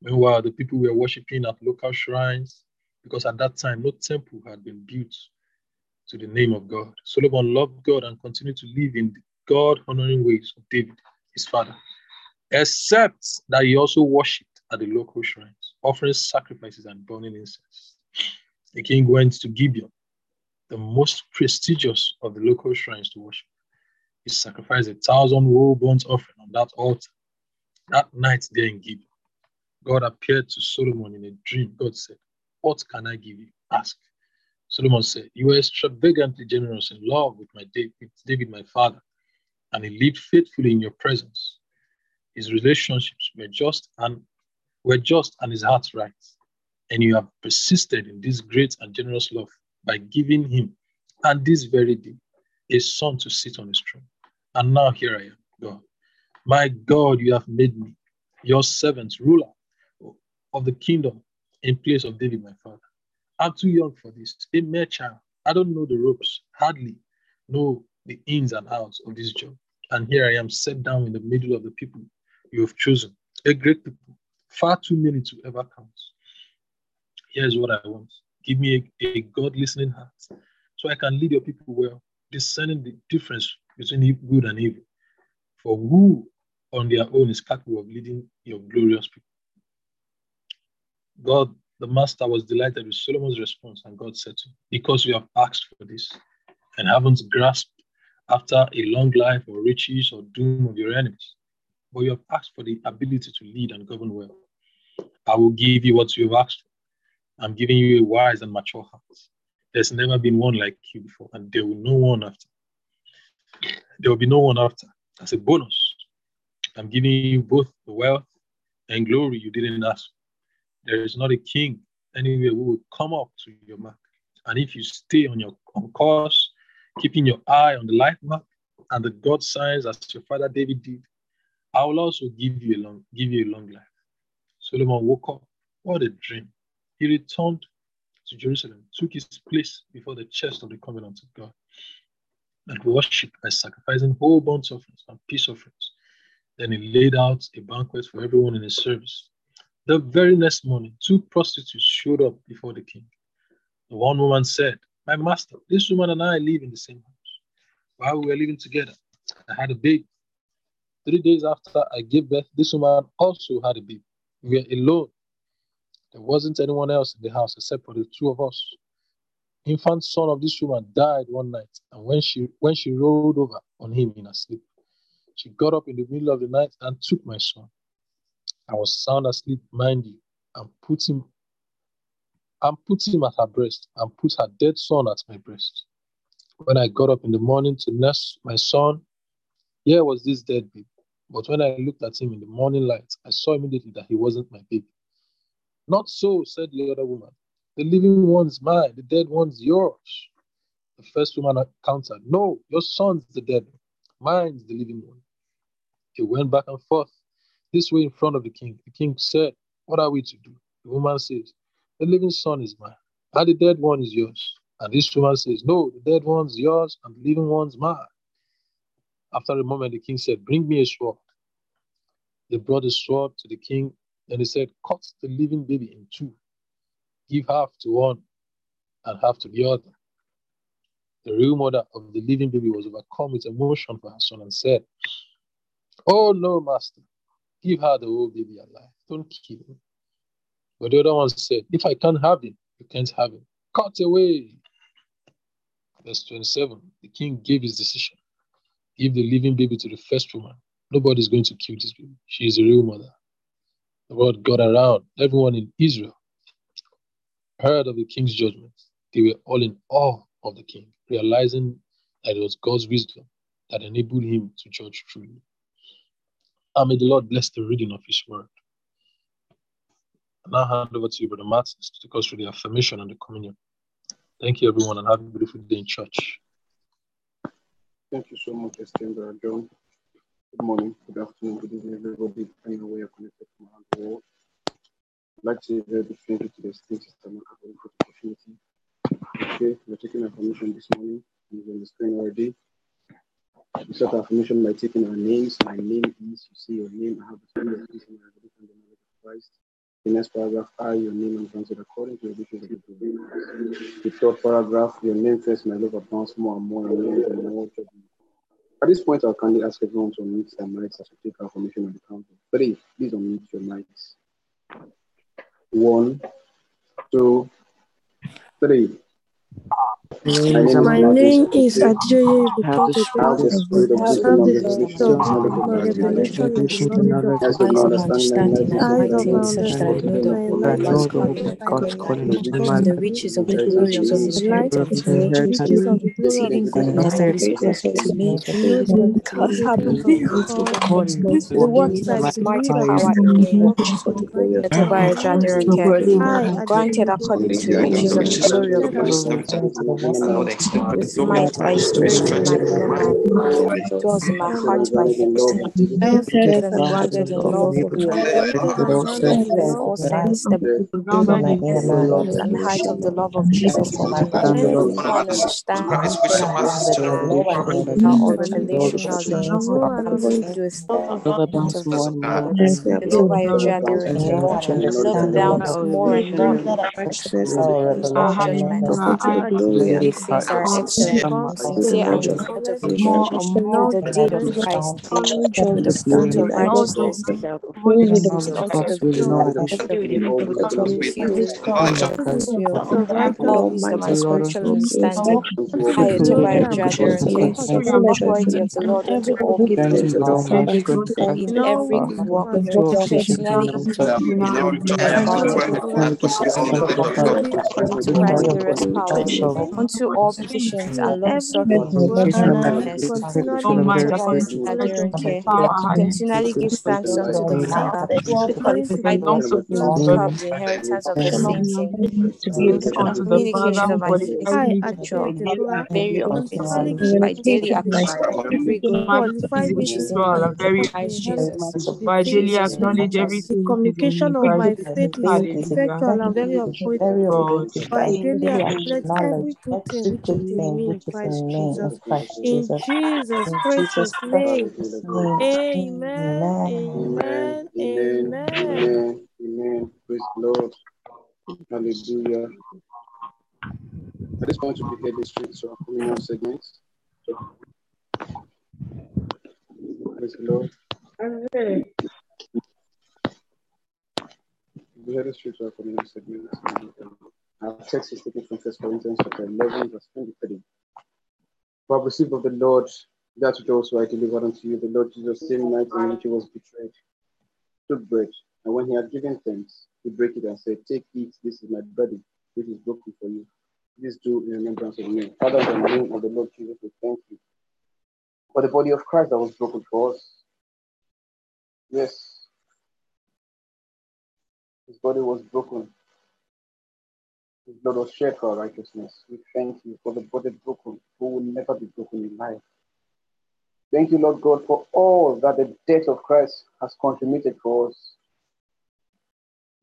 Meanwhile, the people were worshiping at local shrines because at that time no temple had been built to the name of God. Solomon loved God and continued to live in the God honoring ways of David, his father, except that he also worshipped at the local shrines, offering sacrifices and burning incense. The king went to Gibeon, the most prestigious of the local shrines to worship. He sacrificed a thousand whole burnt offering on that altar. That night there in Gibeon, God appeared to Solomon in a dream. God said, What can I give you? Ask. Solomon said, You were extravagantly generous in love with my David, David, my father, and he lived faithfully in your presence. His relationships were just and were just and his heart right. And you have persisted in this great and generous love by giving him, and this very day, a son to sit on his throne. And now here I am, God. My God, you have made me your servant, ruler of the kingdom in place of David, my father. I'm too young for this, a mere child. I don't know the ropes, hardly know the ins and outs of this job. And here I am set down in the middle of the people you have chosen, a great people, far too many to ever count. Here's what I want give me a, a God listening heart so I can lead your people well, discerning the difference between good and evil. For who on their own is capable of leading your glorious people? God, the master, was delighted with Solomon's response, and God said to him, Because you have asked for this and haven't grasped after a long life or riches or doom of your enemies, but you have asked for the ability to lead and govern well. I will give you what you have asked for. I'm giving you a wise and mature heart. There's never been one like you before, and there will no one after. There will be no one after. As a bonus, I'm giving you both the wealth and glory you didn't ask. There is not a king anywhere who will come up to your mark. And if you stay on your on course, keeping your eye on the life mark and the God signs as your father David did, I will also give you a long give you a long life. Solomon woke up. What a dream. He returned to Jerusalem, took his place before the chest of the covenant of God, and worshipped by sacrificing whole burnt offerings and peace offerings. Then he laid out a banquet for everyone in his service. The very next morning, two prostitutes showed up before the king. The one woman said, My master, this woman and I live in the same house. While we were living together, I had a baby. Three days after I gave birth, this woman also had a baby. We were alone. There wasn't anyone else in the house except for the two of us. Infant son of this woman died one night, and when she when she rolled over on him in her sleep, she got up in the middle of the night and took my son. I was sound asleep, mind you, and put him and put him at her breast and put her dead son at my breast. When I got up in the morning to nurse my son, here was this dead baby. But when I looked at him in the morning light, I saw immediately that he wasn't my baby. Not so, said the other woman. The living one's mine, the dead one's yours. The first woman countered, No, your son's the dead one. Mine's the living one. He went back and forth this way in front of the king. The king said, What are we to do? The woman says, The living son is mine, and the dead one is yours. And this woman says, No, the dead one's yours, and the living one's mine. After a moment, the king said, Bring me a sword. They brought a sword to the king, and he said, Cut the living baby in two. Give half to one and half to the other. The real mother of the living baby was overcome with emotion for her son and said, Oh no, master, give her the whole baby alive. Don't kill him. But the other one said, If I can't have him, you can't have him. Cut away. Verse 27 The king gave his decision. Give the living baby to the first woman. Nobody's going to kill this baby. She is a real mother. The word got around. Everyone in Israel heard of the king's judgment. They were all in awe of the king, realizing that it was God's wisdom that enabled him to judge truly. And may the Lord bless the reading of his word. And now hand over to you, Brother Martins, to take us through the affirmation and the communion. Thank you, everyone, and have a beautiful day in church. Thank you so much, Brother John. Good morning, good afternoon, good evening, everybody, depending on where you're connected from around the world. I'd like to say a very big thank you to the Sister Maka for the opportunity. Okay, we're taking affirmation this morning. It's on the screen already. We start affirmation by taking our names. My name is, you see your name. I have the revelation and the knowledge of Christ. The next paragraph, I, your name and granted according to the of the third paragraph, your name first, my love abounds more and more and more and more. At this point, I'll kindly ask everyone to unmute their mics as we take our formation on the count of three. Please unmute your mics. One, two, three. My name is Adjoye Have the spirit of wisdom and revelation, revelation and knowledge of eyes of my understanding understanding, and Eyes of mighty my insight I know the understanding, of light God's is covenant, God's calling and the riches of the glory of the His inheritance, riches the glory of exceeding the goodness that is perfect to me. the Capabilities of God's the works I His mighty power in in the me. works of Christ. Tobiah Jaderonke, granted according to the Gold, riches of the glory of Christ, with might by His Spirit in my inner man, dwells in my heart by faith, created and grounded in love of Him, created and grounded in in all of sense, the width and height of the love of Jesus in me, know and understand all revelation knowledge, I'm filled with of Tobiah Jaderonke, love abounds more and more all judgment. These things are excellent, and the the true, to the day of Christ, the fruit of righteousness, unto the glory of His will. All wisdom and spiritual understanding. I, Tobiah Jaderonke, authority of the Lord unto all people, in every work, personally increase God, according to Christ's glorious power, unto all patience and long suffering, goodness, Tobiah Jaderonke, continually give thanks unto the Father, who qualified me to have the inheritance of the saints in the communication of I, Adjoye Deborah, very continually unfitting by daily of every good which to is in have me, the Christ Jesus. of saints in heaven. The communication of my faith is effectual and very unquenchable. I daily acknowledge every good thing which is in me in Christ Jesus. In Jesus' precious name. Amen. Amen. Amen. Amen. Amen. Amen. Praise the Lord. Hallelujah. At this point, we head straight to our communion segment. Praise the Lord. We head straight to our communion segment. Our text is taken from 1 Corinthians chapter 11, verse 23. For I received of the Lord that which also I delivered unto you, the Lord Jesus, same night in which he was betrayed, took bread, and when he had given thanks, he broke it and said, Take, eat, this is my body, which is broken for you. This do in remembrance of me. Father, in the name of the Lord Jesus, we thank you for the body of Christ that was broken for us. Yes. His body was broken. Blood was shed for righteousness. We thank you for the body broken, who will never be broken in life. Thank you, Lord God, for all that the death of Christ has contributed for us.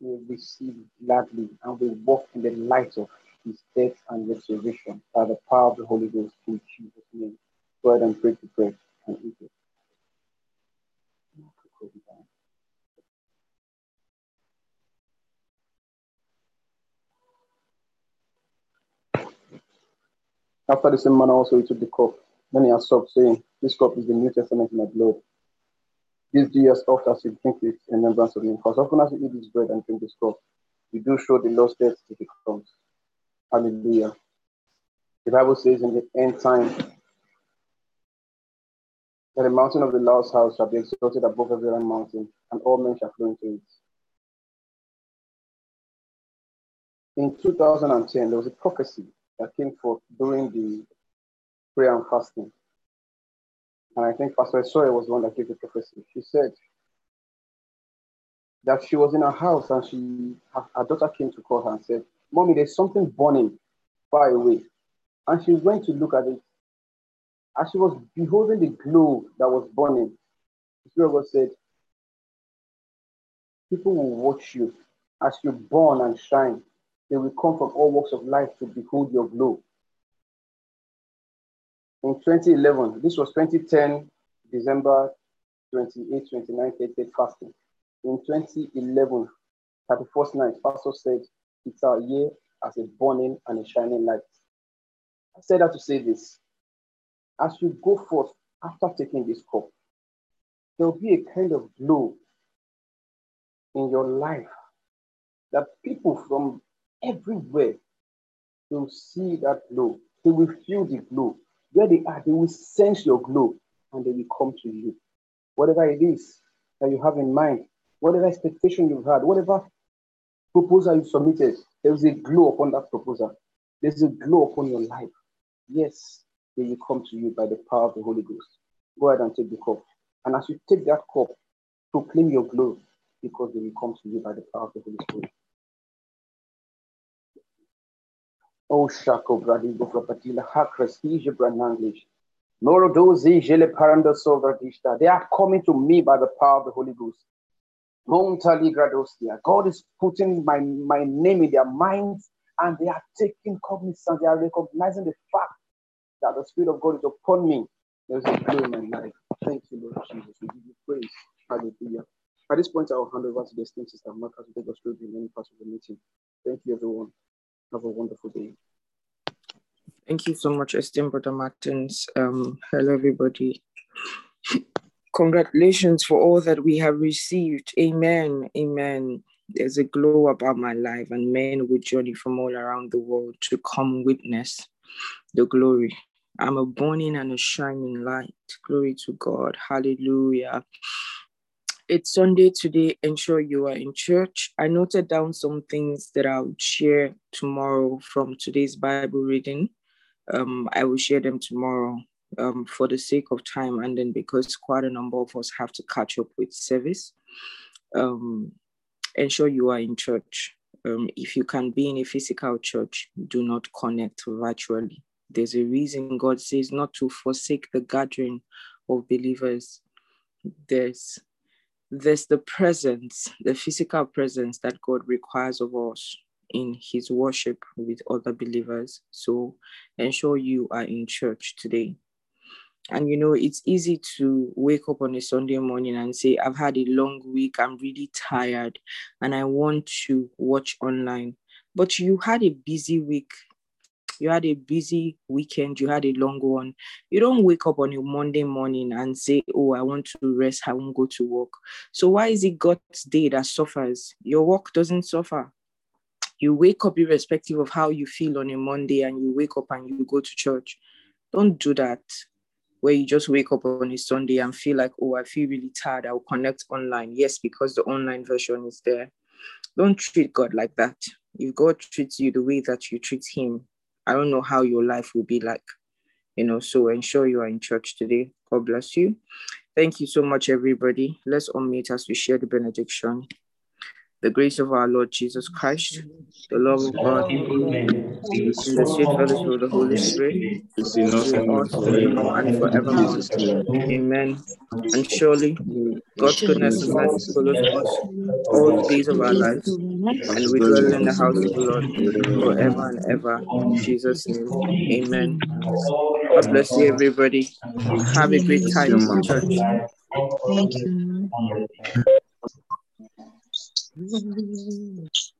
We will receive gladly and we walk in the light of his death and resurrection by the power of the Holy Ghost in Jesus' name. Go ahead and pray to pray and eat it. After the same manner also he took the cup. Then he stopped saying, This cup is the New Testament in my blood. This do as often as you drink it in remembrance of me. As often as you eat this bread and drink this cup, you do show the Lord's death till he comes. Hallelujah. The Bible says in the end time that the mountain of the Lord's house shall be exalted above every other mountain, and all men shall flow into it. In 2010, there was a prophecy that came forth during the prayer and fasting. And I think Pastor Soya was the one that gave the prophecy. She said that she was in her house and she her, her daughter came to call her and said, Mommy, there's something burning far away. And she went to look at it. As she was beholding the glow that was burning, the Spirit of God said, People will watch you as you burn and shine. They will come from all walks of life to behold your glow. In 2011, this was 2010, December 28, 29, 30 fasting. In 2011, 31st night, Pastor said, It's our year as a burning and a shining light. I said that to say this. As you go forth after taking this cup, there will be a kind of glow in your life that people from everywhere they will see that glow. They will feel the glow. Where they are, they will sense your glow and they will come to you. Whatever it is that you have in mind, whatever expectation you've had, whatever proposal you submitted, there is a glow upon that proposal. There's a glow upon your life. Yes, they will come to you by the power of the Holy Ghost. Go ahead and take the cup. And as you take that cup, proclaim your glory because they will come to you by the power of the Holy Spirit. Oh, Shako Bradigo Propatila Hakrestija Brananglish. Morodozi Jele Paranda Sovradishta. They are coming to me by the power of the Holy Ghost. God is putting my, my name in their minds and they are taking cognizance. They are recognizing the fact that the Spirit of God is upon me. There's a glow in my life. Thank you, Lord Jesus. We give you praise. Hallelujah. At this point, I will hand over to the esteemed sister Marcus to take us through the many parts of the meeting. Thank you, everyone. Have a wonderful day. Thank you so much, esteemed Brother Martins. Um, hello, everybody. Congratulations for all that we have received. Amen. Amen. There's a glow about my life, and men will journey from all around the world to come witness the glory. I'm a burning and a shining light. Glory to God. Hallelujah. It's Sunday today. Ensure you are in church. I noted down some things that I'll share tomorrow from today's Bible reading. Um, I will share them tomorrow um, for the sake of time, and then because quite a number of us have to catch up with service. Um, ensure you are in church. Um, if you can be in a physical church, do not connect virtually. There's a reason God says not to forsake the gathering of believers. There's there's the presence, the physical presence that God requires of us in his worship with other believers. So ensure you are in church today. And you know, it's easy to wake up on a Sunday morning and say, I've had a long week, I'm really tired, and I want to watch online. But you had a busy week. You had a busy weekend, you had a long one. You don't wake up on a Monday morning and say, Oh, I want to rest, I won't go to work. So, why is it God's day that suffers? Your work doesn't suffer you wake up irrespective of how you feel on a Monday and you wake up and you go to church. Don't do that where you just wake up on a Sunday and feel like, oh, I feel really tired. I'll connect online. Yes, because the online version is there. Don't treat God like that. If God treats you the way that you treat Him, I don't know how your life will be like. You know, so ensure you are in church today. God bless you. Thank you so much, everybody. Let's unmute as we share the benediction. The grace of our Lord Jesus Christ, the love of God, and the sweet fellowship of the Holy Spirit be with us now and forevermore. Amen. And surely God's goodness and mercy follows us all the days of our lives, and we dwell in the house of the Lord forever and ever. In Jesus' name, Amen. God bless you, everybody. Have a great time in church. Thank you. Mm-hmm. [laughs]